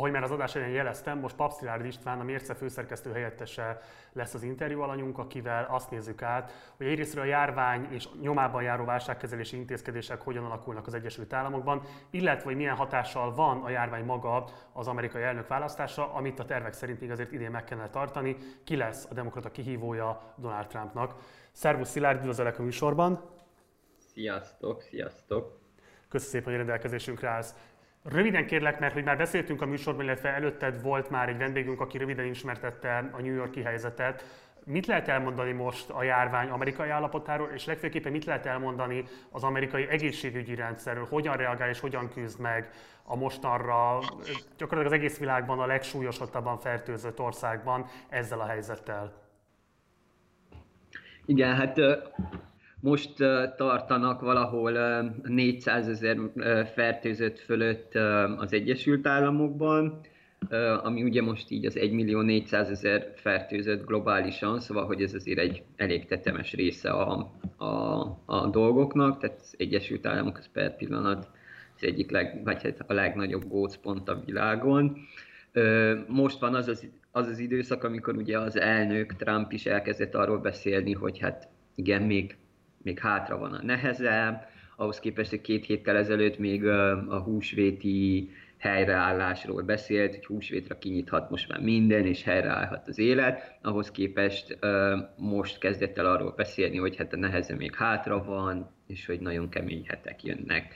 ahogy már az adás elején jeleztem, most Papszilárd István, a Mérce főszerkesztő helyettese lesz az interjú alanyunk, akivel azt nézzük át, hogy egyrésztről a járvány és nyomában járó válságkezelési intézkedések hogyan alakulnak az Egyesült Államokban, illetve hogy milyen hatással van a járvány maga az amerikai elnök választása, amit a tervek szerint még azért idén meg kellene tartani. Ki lesz a demokrata kihívója Donald Trumpnak? Szervusz Szilárd, üdvözöllek a műsorban! Sziasztok, sziasztok! Köszönöm szépen, hogy rendelkezésünkre állsz. Röviden kérlek, mert hogy már beszéltünk a műsorban, illetve előtted volt már egy vendégünk, aki röviden ismertette a New Yorki helyzetet. Mit lehet elmondani most a járvány amerikai állapotáról, és legfőképpen mit lehet elmondani az amerikai egészségügyi rendszerről, hogyan reagál és hogyan küzd meg a mostanra gyakorlatilag az egész világban a legsúlyosodtabban fertőzött országban ezzel a helyzettel? Igen, hát most tartanak valahol 400 ezer fertőzött fölött az Egyesült Államokban, ami ugye most így az 1 millió 400 ezer fertőzött globálisan, szóval hogy ez azért egy elég tetemes része a, a, a dolgoknak, tehát az Egyesült Államok az per pillanat az egyik leg, vagy hát a legnagyobb gócpont a világon. Most van az az, az az időszak, amikor ugye az elnök Trump is elkezdett arról beszélni, hogy hát igen, még még hátra van a neheze, ahhoz képest, hogy két héttel ezelőtt még a húsvéti helyreállásról beszélt, hogy húsvétra kinyithat most már minden, és helyreállhat az élet. Ahhoz képest most kezdett el arról beszélni, hogy hát a neheze még hátra van, és hogy nagyon kemény hetek jönnek.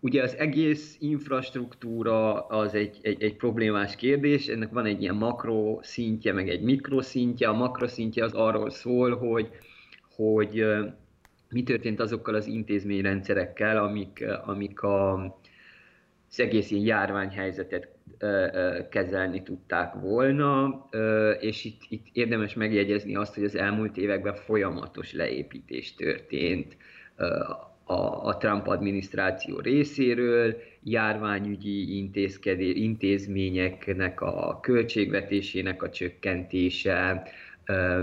Ugye az egész infrastruktúra az egy, egy, egy problémás kérdés, ennek van egy ilyen makro szintje, meg egy mikroszintje. A makroszintje az arról szól, hogy hogy mi történt azokkal az intézményrendszerekkel, amik, amik a, az járványhelyzetet kezelni tudták volna, és itt, itt érdemes megjegyezni azt, hogy az elmúlt években folyamatos leépítés történt a, a Trump adminisztráció részéről, járványügyi intézkedés, intézményeknek a költségvetésének a csökkentése,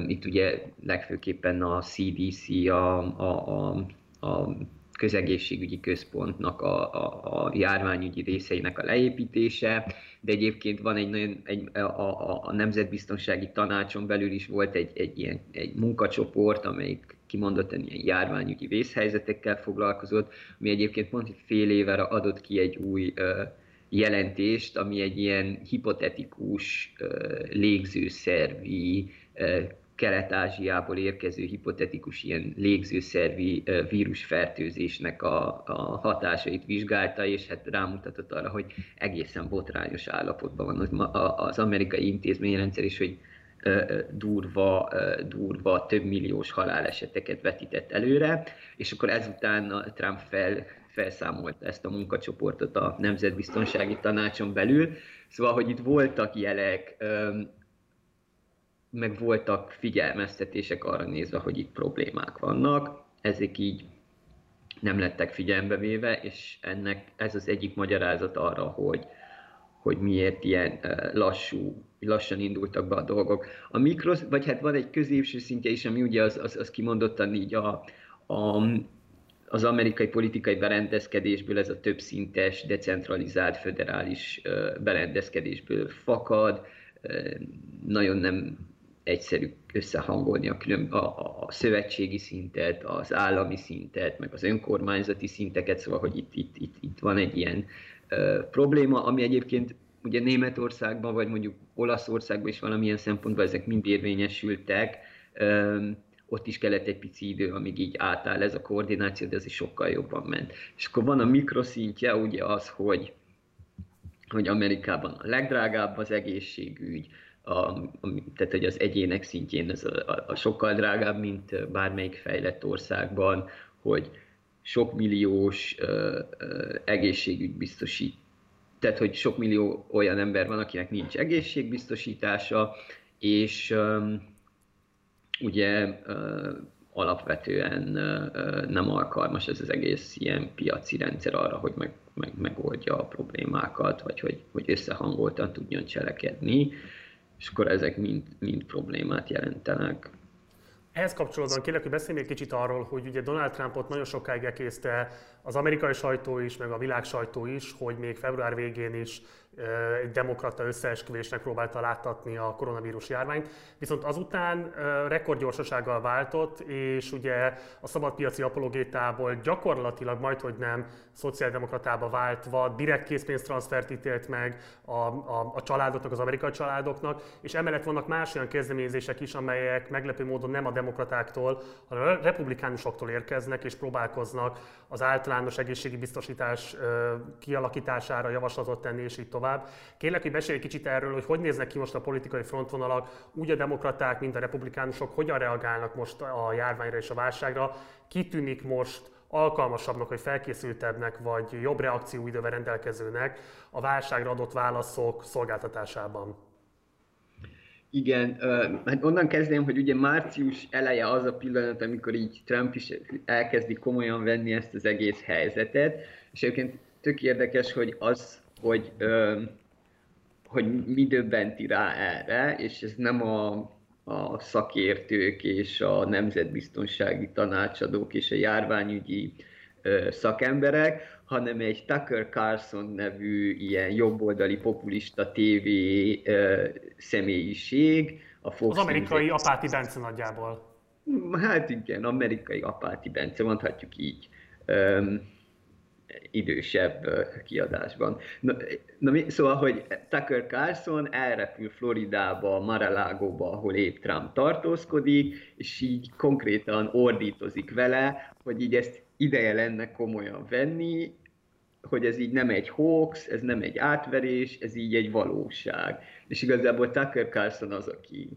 itt ugye legfőképpen a CDC, a, a, a, a közegészségügyi központnak a, a, a járványügyi részeinek a leépítése, de egyébként van egy, nagyon, egy a, a, a Nemzetbiztonsági Tanácson belül is volt egy, egy, ilyen, egy munkacsoport, amelyik kimondottan ilyen járványügyi vészhelyzetekkel foglalkozott, ami egyébként pont egy fél éve adott ki egy új jelentést, ami egy ilyen hipotetikus légzőszervi Kelet-Ázsiából érkező hipotetikus ilyen légzőszervi vírusfertőzésnek a, a hatásait vizsgálta, és hát rámutatott arra, hogy egészen botrányos állapotban van az amerikai intézményrendszer is, hogy durva, durva, több milliós haláleseteket vetített előre, és akkor ezután Trump fel, felszámolta ezt a munkacsoportot a Nemzetbiztonsági Tanácson belül. Szóval, hogy itt voltak jelek, meg voltak figyelmeztetések arra nézve, hogy itt problémák vannak, ezek így nem lettek figyelembe véve, és ennek ez az egyik magyarázat arra, hogy, hogy miért ilyen lassú, lassan indultak be a dolgok. A mikros, vagy hát van egy középső szintje is, ami ugye az, az, az kimondottan így a, a, az amerikai politikai berendezkedésből, ez a többszintes, decentralizált, föderális berendezkedésből fakad, nagyon nem egyszerű összehangolni a, külön, a, a szövetségi szintet, az állami szintet, meg az önkormányzati szinteket, szóval, hogy itt, itt, itt, itt van egy ilyen ö, probléma, ami egyébként ugye Németországban, vagy mondjuk Olaszországban is valamilyen szempontból ezek mind érvényesültek, ö, ott is kellett egy pici idő, amíg így átáll ez a koordináció, de ez is sokkal jobban ment. És akkor van a mikroszintje, ugye az, hogy, hogy Amerikában a legdrágább az egészségügy, a, tehát hogy az egyének szintjén ez a, a, a sokkal drágább, mint bármelyik fejlett országban, hogy sok milliós uh, uh, egészségügy biztosít. Tehát, hogy sok millió olyan ember van, akinek nincs egészségbiztosítása, és um, ugye uh, alapvetően uh, nem alkalmas ez az egész ilyen piaci rendszer arra, hogy meg, meg, megoldja a problémákat, vagy hogy, hogy összehangoltan tudjon cselekedni és akkor ezek mind, mind problémát jelentenek. Ehhez kapcsolódóan kérlek, hogy beszélj egy kicsit arról, hogy ugye Donald Trumpot nagyon sokáig ekészte az amerikai sajtó is, meg a világ sajtó is, hogy még február végén is egy demokrata összeesküvésnek próbálta láttatni a koronavírus járványt, viszont azután rekordgyorsasággal váltott, és ugye a szabadpiaci apologétából gyakorlatilag majd, hogy nem szociáldemokratába váltva direkt készpénztranszfert ítélt meg a, a, a családoknak, az amerikai családoknak, és emellett vannak más olyan kezdeményezések is, amelyek meglepő módon nem a demokratáktól, hanem a republikánusoktól érkeznek, és próbálkoznak az általános egészségi biztosítás kialakítására javaslatot tenni, és így tovább. Kérlek, hogy beszélj egy kicsit erről, hogy hogy néznek ki most a politikai frontvonalak, úgy a demokraták, mint a republikánusok, hogyan reagálnak most a járványra és a válságra, kitűnik most alkalmasabbnak, vagy felkészültebbnek, vagy jobb reakcióidővel rendelkezőnek a válságra adott válaszok szolgáltatásában? Igen, hát onnan kezdem, hogy ugye március eleje az a pillanat, amikor így Trump is elkezdi komolyan venni ezt az egész helyzetet, és egyébként tök érdekes, hogy az, hogy, hogy mi döbbenti rá erre, és ez nem a a szakértők és a nemzetbiztonsági tanácsadók és a járványügyi szakemberek, hanem egy Tucker Carlson nevű ilyen jobboldali populista TV személyiség. A Fox az amerikai News Apáti Bence nagyjából. Hát igen, amerikai Apáti Bence, mondhatjuk így idősebb kiadásban. Na, na, szóval, hogy Tucker Carlson elrepül Floridába, Mar-a-Lagóba, ahol épp Trump tartózkodik, és így konkrétan ordítozik vele, hogy így ezt ideje lenne komolyan venni, hogy ez így nem egy hoax, ez nem egy átverés, ez így egy valóság. És igazából Tucker Carlson az, aki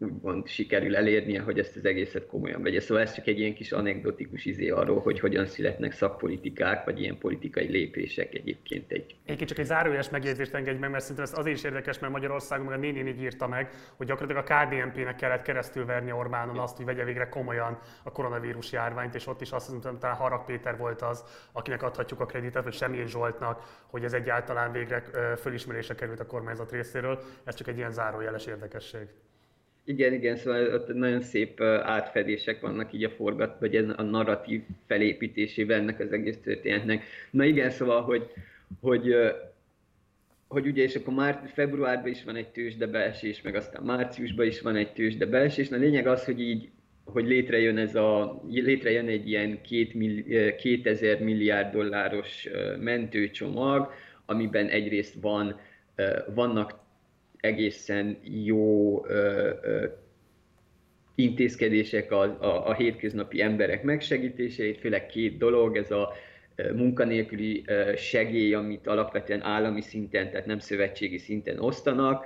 úgymond sikerül elérnie, hogy ezt az egészet komolyan vegye. Szóval ez csak egy ilyen kis anekdotikus izé arról, hogy hogyan születnek szakpolitikák, vagy ilyen politikai lépések egyébként egy. Egyébként csak egy zárójeles megjegyzést engedj meg, mert szerintem ez azért is érdekes, mert Magyarországon meg a néni így írta meg, hogy gyakorlatilag a KDNP-nek kellett keresztül verni Orbánon azt, hogy vegye végre komolyan a koronavírus járványt, és ott is azt hiszem, talán Harag Péter volt az, akinek adhatjuk a kreditet, vagy Semjén Zsoltnak, hogy ez egyáltalán végre fölismerése került a kormányzat részéről. Ez csak egy ilyen zárójeles érdekesség. Igen, igen, szóval ott nagyon szép átfedések vannak így a forgat, vagy a narratív felépítésében ennek az egész történetnek. Na igen, szóval, hogy, hogy, hogy ugye, és akkor már februárban is van egy tőzsde beesés, meg aztán márciusban is van egy tőzsde beesés. Na lényeg az, hogy így hogy létrejön, ez a, létrejön egy ilyen két milliárd, 2000 milliárd dolláros mentőcsomag, amiben egyrészt van, vannak egészen jó ö, ö, intézkedések a, a, a hétköznapi emberek megsegítéseit, főleg két dolog, ez a munkanélküli segély, amit alapvetően állami szinten, tehát nem szövetségi szinten osztanak,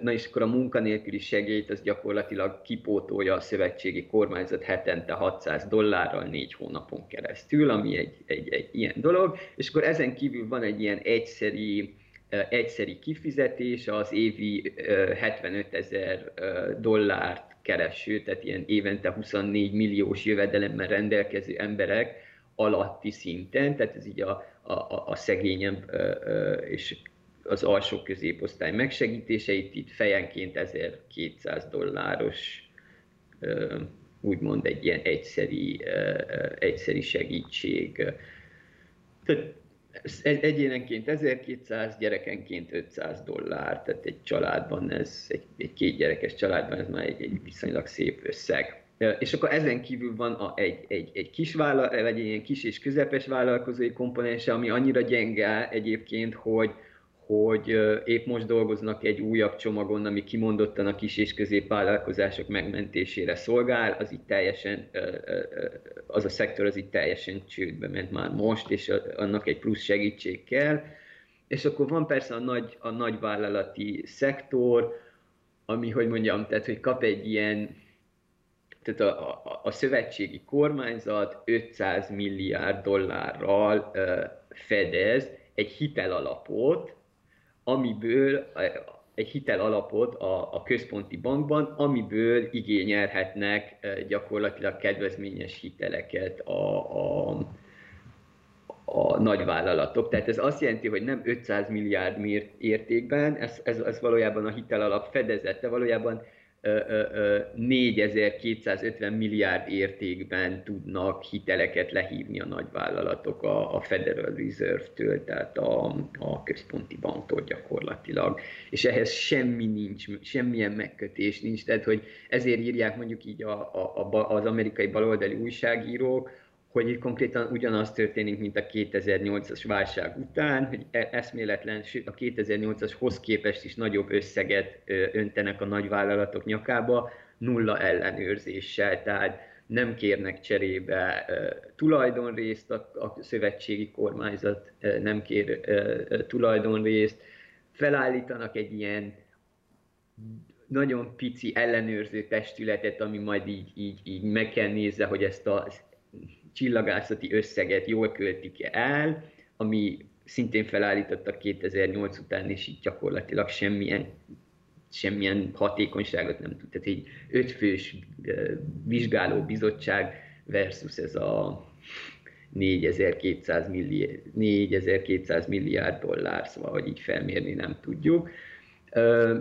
Na és akkor a munkanélküli segélyt az gyakorlatilag kipótolja a szövetségi kormányzat hetente 600 dollárral négy hónapon keresztül, ami egy, egy, egy ilyen dolog, és akkor ezen kívül van egy ilyen egyszeri egyszeri kifizetés az évi 75 ezer dollárt kereső, tehát ilyen évente 24 milliós jövedelemmel rendelkező emberek alatti szinten, tehát ez így a, a, a szegényebb és az alsó középosztály megsegítéseit, itt fejenként 1200 dolláros úgymond egy ilyen egyszeri, egyszeri segítség. Tehát egyénenként 1200, gyerekenként 500 dollár, tehát egy családban ez, egy, egy két gyerekes családban ez már egy, egy viszonylag szép összeg. És akkor ezen kívül van a, egy, egy, egy kis vállal, egy ilyen kis és közepes vállalkozói komponense, ami annyira gyenge egyébként, hogy, hogy épp most dolgoznak egy újabb csomagon, ami kimondottan a kis és középvállalkozások megmentésére szolgál, az itt teljesen, az a szektor az itt teljesen csődbe ment már most, és annak egy plusz segítség kell. És akkor van persze a nagy, a nagy vállalati szektor, ami, hogy mondjam, tehát, hogy kap egy ilyen, tehát a, a, a szövetségi kormányzat 500 milliárd dollárral fedez egy hitelalapot, amiből egy hitel alapot a, a központi bankban, amiből igényelhetnek gyakorlatilag kedvezményes hiteleket a, a, a nagyvállalatok. Tehát ez azt jelenti, hogy nem 500 milliárd értékben, ez, ez, ez valójában a hitel alap fedezete, valójában 4250 milliárd értékben tudnak hiteleket lehívni a nagyvállalatok a, a Federal Reserve-től, tehát a, a központi banktól gyakorlatilag. És ehhez semmi nincs, semmilyen megkötés nincs, tehát hogy ezért írják mondjuk így a, a, a, az amerikai baloldali újságírók, hogy itt konkrétan ugyanaz történik, mint a 2008-as válság után, hogy e- eszméletlen, sőt a 2008-ashoz képest is nagyobb összeget öntenek a nagyvállalatok nyakába, nulla ellenőrzéssel, tehát nem kérnek cserébe tulajdonrészt, a, szövetségi kormányzat nem kér tulajdonrészt, felállítanak egy ilyen nagyon pici ellenőrző testületet, ami majd így, így, így meg kell nézze, hogy ezt az csillagászati összeget jól költik el, ami szintén felállítottak 2008 után, és így gyakorlatilag semmilyen, semmilyen hatékonyságot nem tud. Tehát egy ötfős vizsgáló bizottság versus ez a 4200 milliárd, 4200 milliárd dollár, szóval, hogy így felmérni nem tudjuk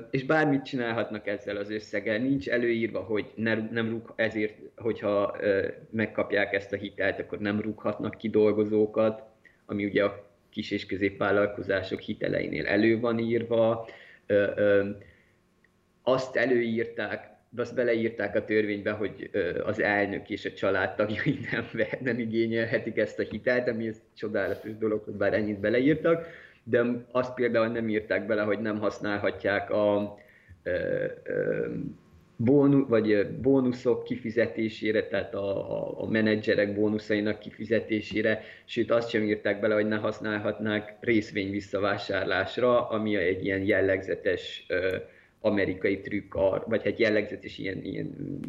és bármit csinálhatnak ezzel az összeggel. Nincs előírva, hogy ne, nem rúg, ezért, hogyha megkapják ezt a hitelt, akkor nem rúghatnak ki dolgozókat, ami ugye a kis és középvállalkozások hiteleinél elő van írva. Azt előírták, azt beleírták a törvénybe, hogy az elnök és a családtagjai nem, nem igényelhetik ezt a hitelt, ami ez csodálatos dolog, hogy bár ennyit beleírtak de azt például nem írták bele, hogy nem használhatják a ö, ö, bónu, vagy bónuszok kifizetésére, tehát a, a, a menedzserek bónuszainak kifizetésére, sőt azt sem írták bele, hogy ne használhatnák részvény visszavásárlásra, ami egy ilyen jellegzetes ö, amerikai trükk, vagy egy jellegzetes ilyen, ilyen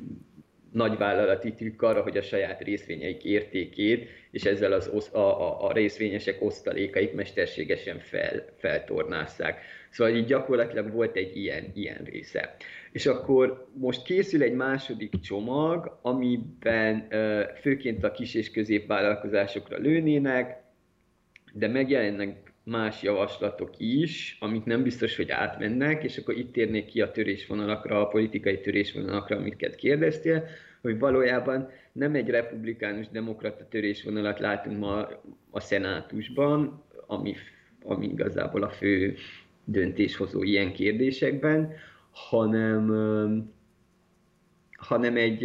nagyvállalati trükk arra, hogy a saját részvényeik értékét, és ezzel az osz, a, a, a részvényesek osztalékait mesterségesen fel, feltornásszák. Szóval így gyakorlatilag volt egy ilyen, ilyen része. És akkor most készül egy második csomag, amiben főként a kis és középvállalkozásokra lőnének, de megjelennek más javaslatok is, amik nem biztos, hogy átmennek, és akkor itt térnék ki a törésvonalakra, a politikai törésvonalakra, amiket kérdeztél, hogy valójában nem egy republikánus demokrata törésvonalat látunk ma a szenátusban, ami, ami igazából a fő döntéshozó ilyen kérdésekben, hanem, hanem egy,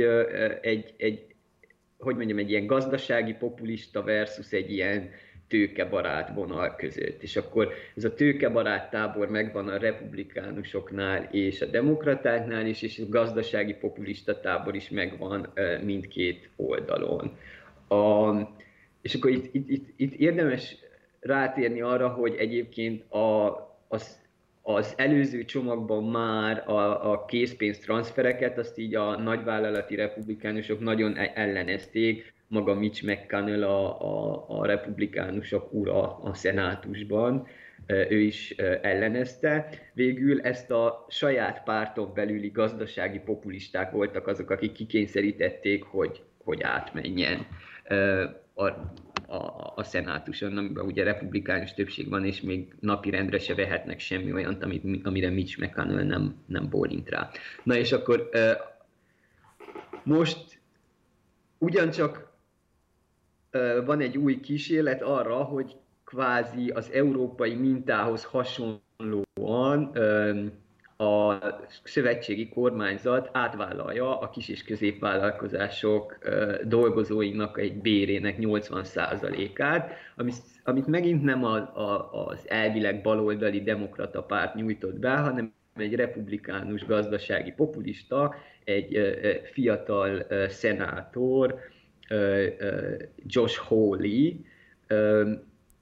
egy, egy, hogy mondjam, egy ilyen gazdasági populista versus egy ilyen tőkebarát vonal között. És akkor ez a tőkebarát tábor megvan a republikánusoknál és a demokratáknál is, és a gazdasági populista tábor is megvan mindkét oldalon. A, és akkor itt, itt, itt, itt érdemes rátérni arra, hogy egyébként a, az, az előző csomagban már a, a készpénztranszfereket, azt így a nagyvállalati republikánusok nagyon e-, ellenezték, maga Mitch McConnell, a, a, a republikánusok ura a szenátusban, ő is ellenezte. Végül ezt a saját párton belüli gazdasági populisták voltak azok, akik kikényszerítették, hogy, hogy átmenjen a, a, a szenátuson, amiben ugye republikánus többség van, és még napirendre se vehetnek semmi olyant, amit, amire Mitch McConnell nem, nem bólint rá. Na és akkor most ugyancsak van egy új kísérlet arra, hogy kvázi az európai mintához hasonlóan a szövetségi kormányzat átvállalja a kis és középvállalkozások dolgozóinak egy bérének 80%-át, amit megint nem az elvileg baloldali demokrata párt nyújtott be, hanem egy republikánus gazdasági populista, egy fiatal szenátor, Josh Hawley.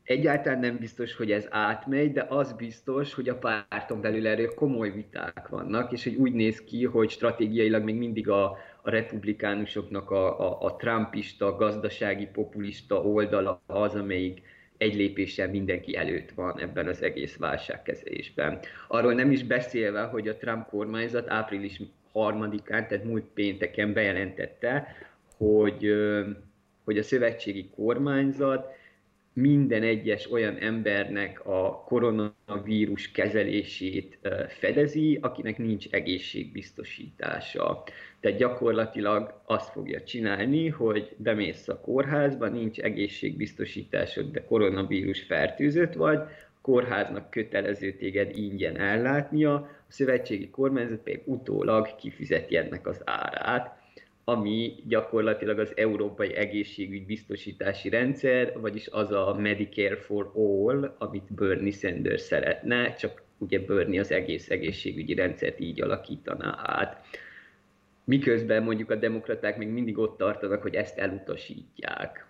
Egyáltalán nem biztos, hogy ez átmegy, de az biztos, hogy a párton belül erről komoly viták vannak, és hogy úgy néz ki, hogy stratégiailag még mindig a, a republikánusoknak a, a, a trumpista, gazdasági populista oldala az, amelyik egy lépéssel mindenki előtt van ebben az egész válságkezelésben. Arról nem is beszélve, hogy a Trump kormányzat április harmadikán, tehát múlt pénteken bejelentette, hogy, hogy a szövetségi kormányzat minden egyes olyan embernek a koronavírus kezelését fedezi, akinek nincs egészségbiztosítása. Tehát gyakorlatilag azt fogja csinálni, hogy bemész a kórházba, nincs egészségbiztosításod, de koronavírus fertőzött vagy, kórháznak kötelező téged ingyen ellátnia, a szövetségi kormányzat pedig utólag kifizeti ennek az árát ami gyakorlatilag az európai egészségügy biztosítási rendszer, vagyis az a Medicare for All, amit Bernie Sanders szeretne, csak ugye Bernie az egész egészségügyi rendszert így alakítaná át. Miközben mondjuk a demokraták még mindig ott tartanak, hogy ezt elutasítják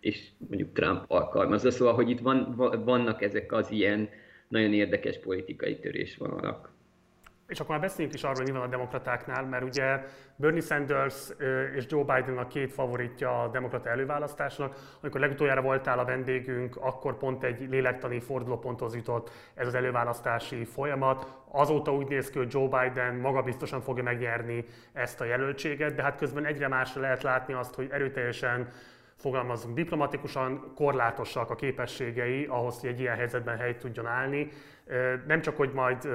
és mondjuk Trump alkalmazza. Szóval, hogy itt van, vannak ezek az ilyen nagyon érdekes politikai törésvonalak. És akkor már beszéljünk is arról, hogy mi van a demokratáknál, mert ugye Bernie Sanders és Joe Biden a két favoritja a demokrata előválasztásnak. Amikor legutoljára voltál a vendégünk, akkor pont egy lélektani fordulóponthoz jutott ez az előválasztási folyamat. Azóta úgy néz ki, hogy Joe Biden maga biztosan fogja megnyerni ezt a jelöltséget, de hát közben egyre másra lehet látni azt, hogy erőteljesen fogalmazunk diplomatikusan, korlátosak a képességei ahhoz, hogy egy ilyen helyzetben helyt tudjon állni. Nem csak, hogy majd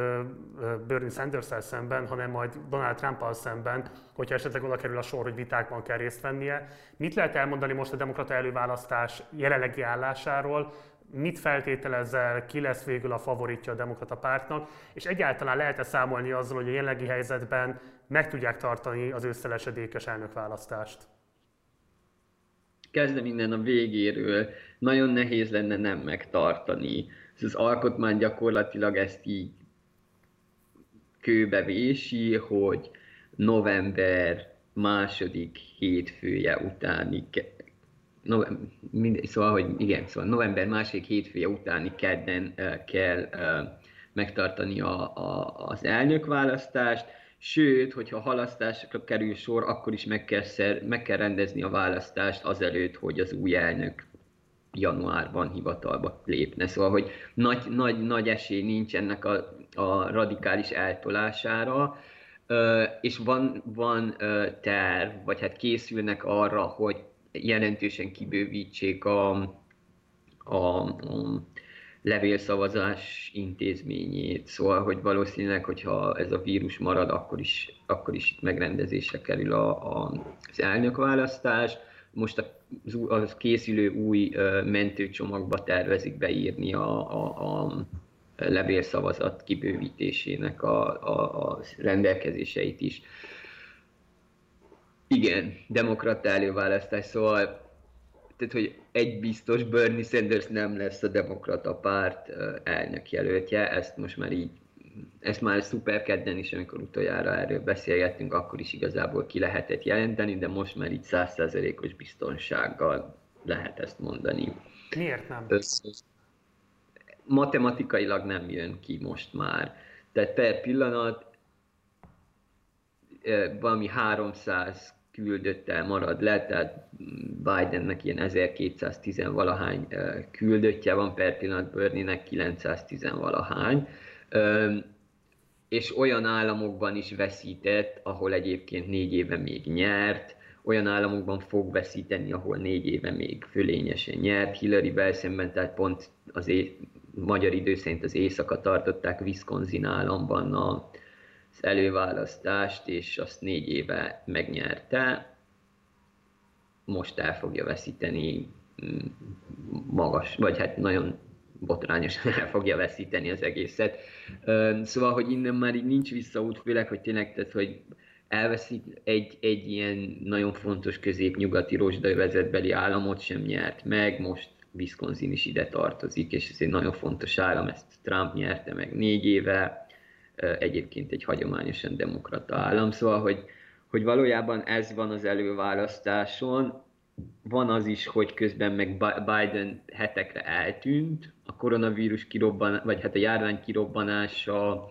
Bernie sanders szemben, hanem majd Donald trump szemben, hogyha esetleg oda kerül a sor, hogy vitákban kell részt vennie. Mit lehet elmondani most a demokrata előválasztás jelenlegi állásáról, mit feltételezel, ki lesz végül a favoritja a demokrata pártnak, és egyáltalán lehet-e számolni azzal, hogy a jelenlegi helyzetben meg tudják tartani az összelesedékes elnökválasztást? Kezdem innen a végéről, nagyon nehéz lenne nem megtartani. Ez az alkotmány gyakorlatilag ezt így kőbe hogy november második hétfője utáni november, mindegy, szóval, hogy igen, szóval november második hétfője utáni kedden uh, kell uh, megtartani a, a, az elnökválasztást, Sőt, hogyha halasztásra kerül sor, akkor is meg kell, szer, meg kell rendezni a választást azelőtt, hogy az új elnök januárban hivatalba lépne. Szóval, hogy nagy, nagy, nagy esély nincs ennek a, a radikális eltolására, és van, van terv, vagy hát készülnek arra, hogy jelentősen kibővítsék a, a, a levélszavazás intézményét, szóval, hogy valószínűleg, hogyha ez a vírus marad, akkor is, akkor is itt megrendezésre kerül a, a, az elnökválasztás. Most a, a készülő új mentőcsomagba tervezik beírni a, a, a levélszavazat kibővítésének a, a, a rendelkezéseit is. Igen, demokrata előválasztás, szóval tehát, hogy egy biztos Bernie Sanders nem lesz a demokrata párt elnök jelöltje, ezt most már így, ezt már szuper kedden is, amikor utoljára erről beszélgettünk, akkor is igazából ki lehetett jelenteni, de most már így százszerzelékos biztonsággal lehet ezt mondani. Miért nem? matematikailag nem jön ki most már. Tehát per pillanat valami 300 küldöttel marad le, tehát Bidennek ilyen 1210 valahány küldöttje van per pillanat, Bernie-nek 910 valahány, és olyan államokban is veszített, ahol egyébként négy éve még nyert, olyan államokban fog veszíteni, ahol négy éve még fölényesen nyert. Hillary szemben, tehát pont az é- magyar idő szerint az éjszaka tartották Wisconsin államban a, előválasztást, és azt négy éve megnyerte. Most el fogja veszíteni mm, magas, vagy hát nagyon botrányosan el fogja veszíteni az egészet. Szóval, hogy innen már így nincs visszaút, főleg, hogy tényleg, tehát, hogy elveszít egy, egy ilyen nagyon fontos közép-nyugati rozsdaövezetbeli államot sem nyert meg, most Wisconsin is ide tartozik, és ez egy nagyon fontos állam, ezt Trump nyerte meg négy éve, egyébként egy hagyományosan demokrata állam, szóval, hogy, hogy valójában ez van az előválasztáson, van az is, hogy közben meg Biden hetekre eltűnt, a koronavírus kirobban, vagy hát a járvány kirobbanása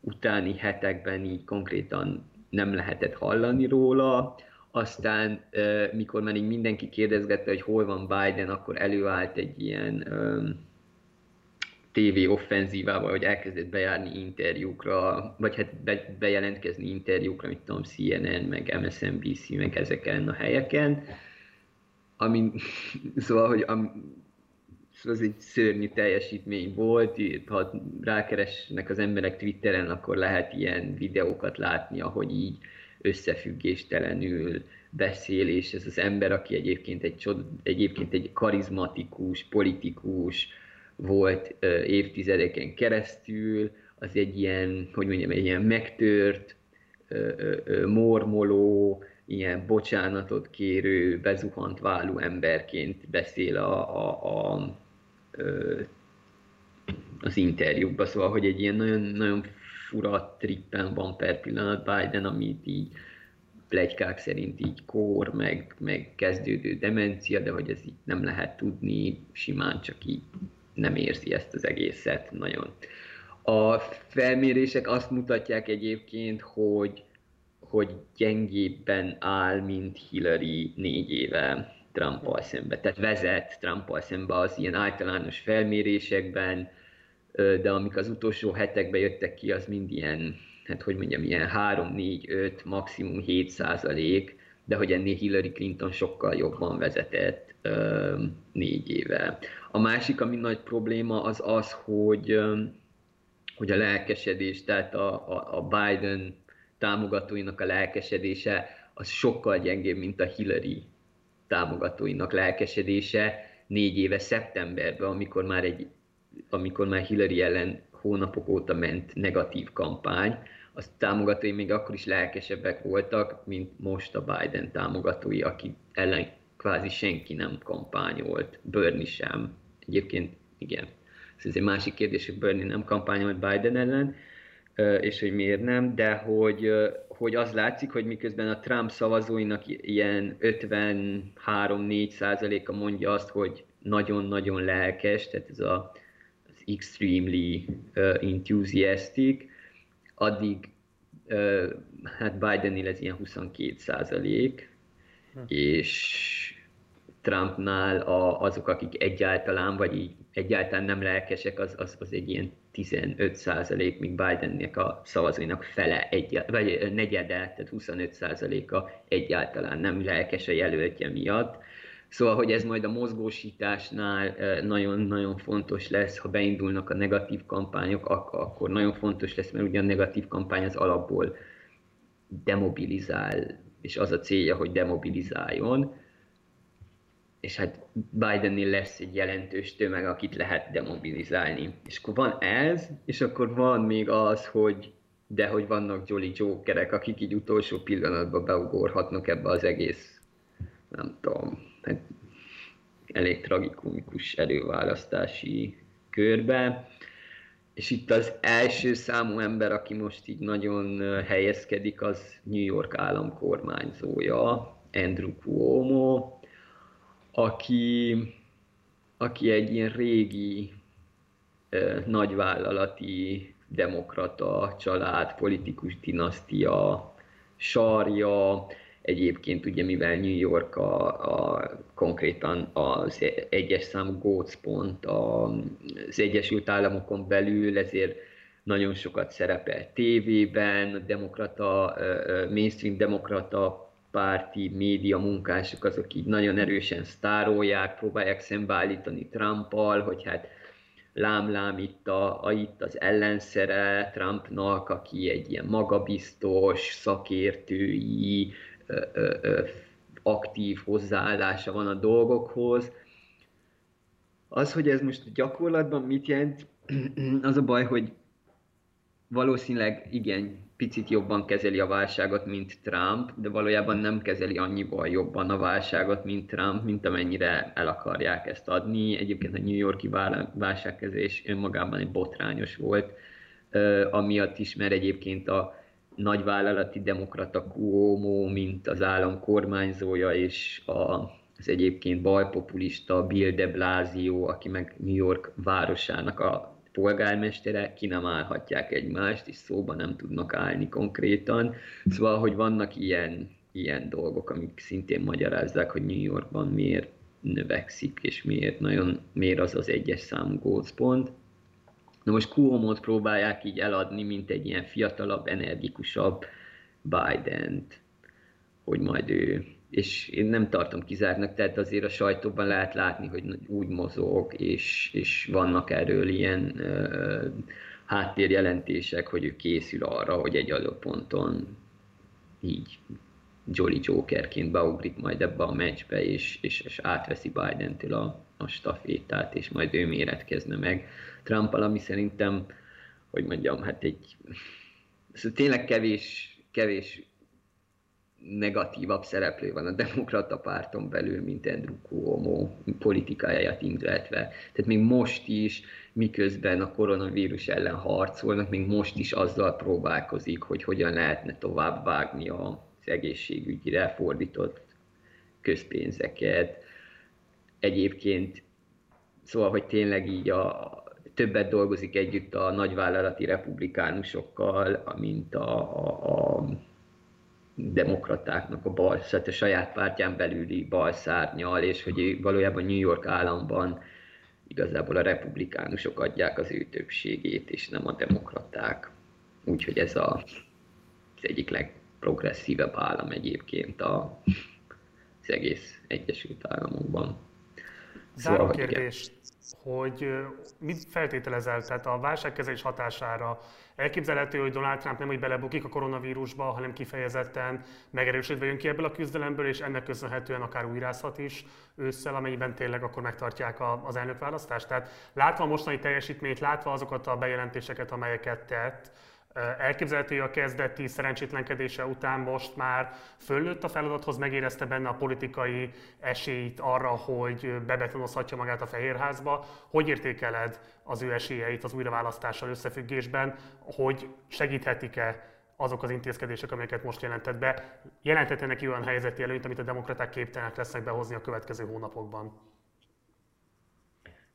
utáni hetekben így konkrétan nem lehetett hallani róla, aztán mikor már így mindenki kérdezgette, hogy hol van Biden, akkor előállt egy ilyen TV offenzívával, hogy elkezdett bejárni interjúkra, vagy hát be, bejelentkezni interjúkra, mint tudom, CNN, meg MSNBC, meg ezeken a helyeken. ami, szóval, hogy am, szóval ez egy szörnyű teljesítmény volt, ha rákeresnek az emberek Twitteren, akkor lehet ilyen videókat látni, ahogy így összefüggéstelenül beszél, és ez az ember, aki egyébként egy, egyébként egy karizmatikus, politikus volt évtizedeken keresztül, az egy ilyen, hogy mondjam, egy ilyen megtört, mormoló, ilyen bocsánatot kérő, bezuhant válú emberként beszél a, a, a, az interjúkban, szóval, hogy egy ilyen nagyon, nagyon fura trippen van per pillanat Biden, amit így plegykák szerint így kór, meg, meg kezdődő demencia, de hogy ez így nem lehet tudni, simán csak így nem érzi ezt az egészet nagyon. A felmérések azt mutatják egyébként, hogy, hogy gyengébben áll, mint Hillary négy éve Trumpal szembe. Tehát vezet Trumpal szembe az ilyen általános felmérésekben, de amik az utolsó hetekben jöttek ki, az mind ilyen, hát hogy mondjam, ilyen 3, 4, 5, maximum 7 százalék, de hogy ennél Hillary Clinton sokkal jobban vezetett négy éve. A másik, ami nagy probléma, az az, hogy, hogy a lelkesedés, tehát a, a, a Biden támogatóinak a lelkesedése, az sokkal gyengébb, mint a Hillary támogatóinak lelkesedése négy éve szeptemberben, amikor már, egy, amikor már Hillary ellen hónapok óta ment negatív kampány, az támogatói még akkor is lelkesebbek voltak, mint most a Biden támogatói, aki ellen kvázi senki nem kampányolt, Bernie sem. Egyébként igen, ez egy másik kérdés, hogy Bernie nem kampányolt Biden ellen, és hogy miért nem, de hogy, hogy az látszik, hogy miközben a Trump szavazóinak ilyen 53-4 százaléka mondja azt, hogy nagyon-nagyon lelkes, tehát ez a, az extremely uh, enthusiastic, addig uh, hát Bidennél ez ilyen 22 százalék, hm. és Trumpnál a, azok, akik egyáltalán, vagy így egyáltalán nem lelkesek, az, az, az egy ilyen 15 százalék, míg Bidennek a szavazóinak fele, egy, vagy negyede, tehát 25 százaléka egyáltalán nem lelkes a jelöltje miatt. Szóval, hogy ez majd a mozgósításnál nagyon-nagyon fontos lesz, ha beindulnak a negatív kampányok, akkor nagyon fontos lesz, mert ugye a negatív kampány az alapból demobilizál, és az a célja, hogy demobilizáljon és hát Bidennél lesz egy jelentős tömeg, akit lehet demobilizálni. És akkor van ez, és akkor van még az, hogy de hogy vannak Jolly Jokerek, akik így utolsó pillanatban beugorhatnak ebbe az egész, nem tudom, hát elég tragikumikus előválasztási körbe. És itt az első számú ember, aki most így nagyon helyezkedik, az New York állam kormányzója, Andrew Cuomo, aki, aki egy ilyen régi nagyvállalati demokrata család, politikus dinasztia sarja, egyébként ugye mivel New York a, a konkrétan az egyes számú gócpont az Egyesült Államokon belül, ezért nagyon sokat szerepel tévében, a demokrata, mainstream demokrata párti média munkások azok így nagyon erősen sztárolják, próbálják szembeállítani Trumpal, hogy hát lám-lám itt, a, a, itt az ellenszere Trumpnak, aki egy ilyen magabiztos, szakértői, ö, ö, ö, aktív hozzáállása van a dolgokhoz. Az, hogy ez most gyakorlatban mit jelent, az a baj, hogy valószínűleg igen, picit jobban kezeli a válságot, mint Trump, de valójában nem kezeli annyival jobban a válságot, mint Trump, mint amennyire el akarják ezt adni. Egyébként a New Yorki válságkezés önmagában egy botrányos volt, amiatt is, mert egyébként a nagyvállalati demokrata Cuomo, mint az állam kormányzója, és a, az egyébként balpopulista Bill de Blasio, aki meg New York városának a polgármestere, ki nem állhatják egymást, és szóba nem tudnak állni konkrétan. Szóval, hogy vannak ilyen, ilyen dolgok, amik szintén magyarázzák, hogy New Yorkban miért növekszik, és miért, nagyon, miért az az egyes számú gócpont. Na most Cuomo-t próbálják így eladni, mint egy ilyen fiatalabb, energikusabb Biden-t, hogy majd ő és én nem tartom kizártnak, tehát azért a sajtóban lehet látni, hogy úgy mozog, és, és vannak erről ilyen uh, háttérjelentések, hogy ő készül arra, hogy egy adott ponton így Jolly Jokerként beugrik majd ebbe a meccsbe, és, és, és átveszi Biden-től a, a stafétát, és majd ő méretkezne meg trump ami szerintem, hogy mondjam, hát egy szóval tényleg kevés, kevés negatívabb szereplő van a demokrata párton belül, mint Andrew Cuomo politikáját illetve. Tehát még most is, miközben a koronavírus ellen harcolnak, még most is azzal próbálkozik, hogy hogyan lehetne tovább vágni az egészségügyre fordított közpénzeket. Egyébként, szóval, hogy tényleg így a, többet dolgozik együtt a nagyvállalati republikánusokkal, mint a, a, a demokratáknak a bal, tehát a saját pártján belüli balszárnyal, és hogy valójában New York államban igazából a republikánusok adják az ő többségét, és nem a demokraták. Úgyhogy ez a, az egyik legprogresszívebb állam egyébként a, az egész Egyesült Államokban. Záró szóval, kérdés, hogy mit feltételezel, tehát a válságkezelés hatására elképzelhető, hogy Donald Trump nem úgy belebukik a koronavírusba, hanem kifejezetten megerősödve jön ki ebből a küzdelemből, és ennek köszönhetően akár újrázhat is ősszel, amennyiben tényleg akkor megtartják az elnökválasztást. Tehát látva a mostani teljesítményt, látva azokat a bejelentéseket, amelyeket tett, Elképzelhető, hogy a kezdeti szerencsétlenkedése után most már föllőtt a feladathoz, megérezte benne a politikai esélyt arra, hogy bebetonozhatja magát a Fehérházba. Hogy értékeled az ő esélyeit az újraválasztással összefüggésben, hogy segíthetik-e azok az intézkedések, amelyeket most jelentett be, jelentette neki olyan helyzeti előnyt, amit a demokraták képtelenek lesznek behozni a következő hónapokban?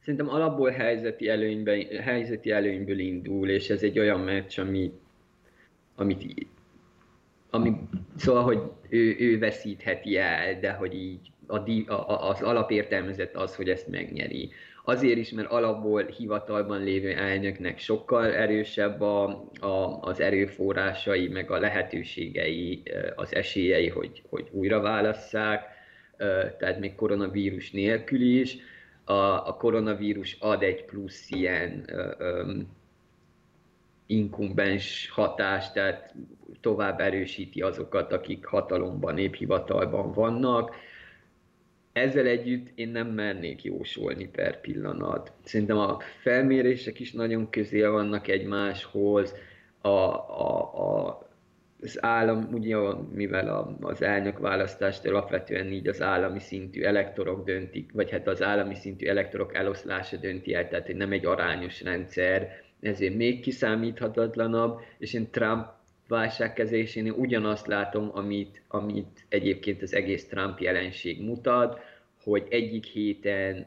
Szerintem alapból helyzeti, előnyben, helyzeti előnyből indul, és ez egy olyan meccs, ami, amit ami, szóval, hogy ő, ő veszítheti el, de hogy így a, a, az alapértelmezet az, hogy ezt megnyeri. Azért is, mert alapból hivatalban lévő elnöknek sokkal erősebb a, a, az erőforrásai, meg a lehetőségei, az esélyei, hogy, hogy újra válasszák, tehát még koronavírus nélkül is a, a koronavírus ad egy plusz ilyen ö, ö, inkumbens hatást, tehát tovább erősíti azokat, akik hatalomban, néphivatalban vannak. Ezzel együtt én nem mernék jósolni per pillanat. Szerintem a felmérések is nagyon közel vannak egymáshoz, a, a, a az állam, ugye, mivel az elnök választást alapvetően így az állami szintű elektorok döntik, vagy hát az állami szintű elektorok eloszlása dönti el, tehát hogy nem egy arányos rendszer, ezért még kiszámíthatatlanabb, és én Trump válságkezésén ugyanazt látom, amit, amit egyébként az egész Trump jelenség mutat, hogy egyik héten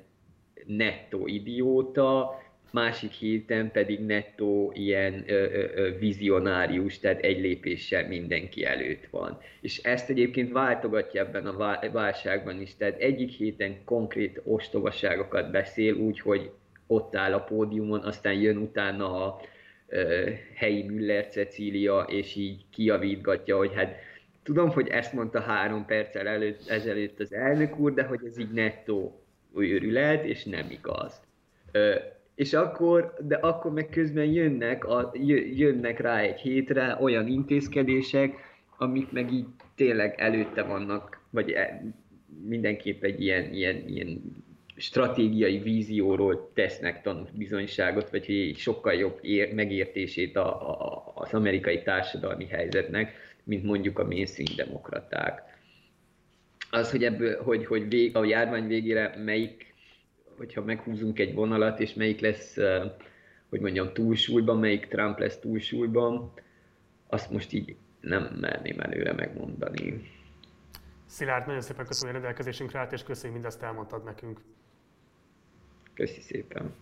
nettó idióta, másik héten pedig nettó ilyen ö, ö, vizionárius, tehát egy lépéssel mindenki előtt van. És ezt egyébként váltogatja ebben a válságban is, tehát egyik héten konkrét ostobaságokat beszél úgy, hogy ott áll a pódiumon, aztán jön utána a ö, helyi Müller Cecília, és így kiavítgatja, hogy hát tudom, hogy ezt mondta három perccel előtt, ezelőtt az elnök úr, de hogy ez így nettó őrület, és nem igaz. Ö, és akkor, de akkor meg közben jönnek, a, jönnek rá egy hétre olyan intézkedések, amik meg így tényleg előtte vannak, vagy e, mindenképp egy ilyen, ilyen, ilyen stratégiai vízióról tesznek tanúbizonyságot, vagy hogy sokkal jobb ér, megértését a, a, az amerikai társadalmi helyzetnek, mint mondjuk a mainstream demokraták. Az, hogy ebből, hogy, hogy vég, a járvány végére melyik hogyha meghúzunk egy vonalat, és melyik lesz, hogy mondjam, túlsúlyban, melyik Trump lesz túlsúlyban, azt most így nem merném előre megmondani. Szilárd, nagyon szépen köszönöm a rendelkezésünkre állt, és köszönjük mindezt elmondtad nekünk. Köszi szépen.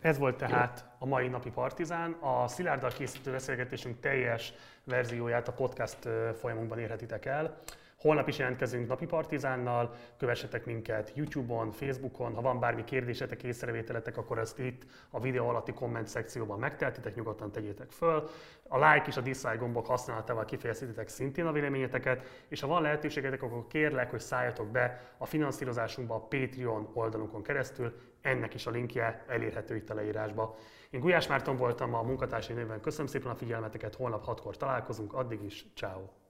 Ez volt tehát a mai napi Partizán. A Szilárddal készítő beszélgetésünk teljes verzióját a podcast folyamunkban érhetitek el. Holnap is jelentkezünk Napi Partizánnal, kövessetek minket YouTube-on, Facebookon, ha van bármi kérdésetek, észrevételetek, akkor ezt itt a videó alatti komment szekcióban megteltitek, nyugodtan tegyétek föl. A like és a dislike gombok használatával kifejezhetitek szintén a véleményeteket, és ha van lehetőségetek, akkor kérlek, hogy szálljatok be a finanszírozásunkba a Patreon oldalunkon keresztül, ennek is a linkje elérhető itt a leírásba. Én Gulyás Márton voltam a munkatársai néven, köszönöm szépen a figyelmeteket, holnap 6-kor találkozunk, addig is, ciao.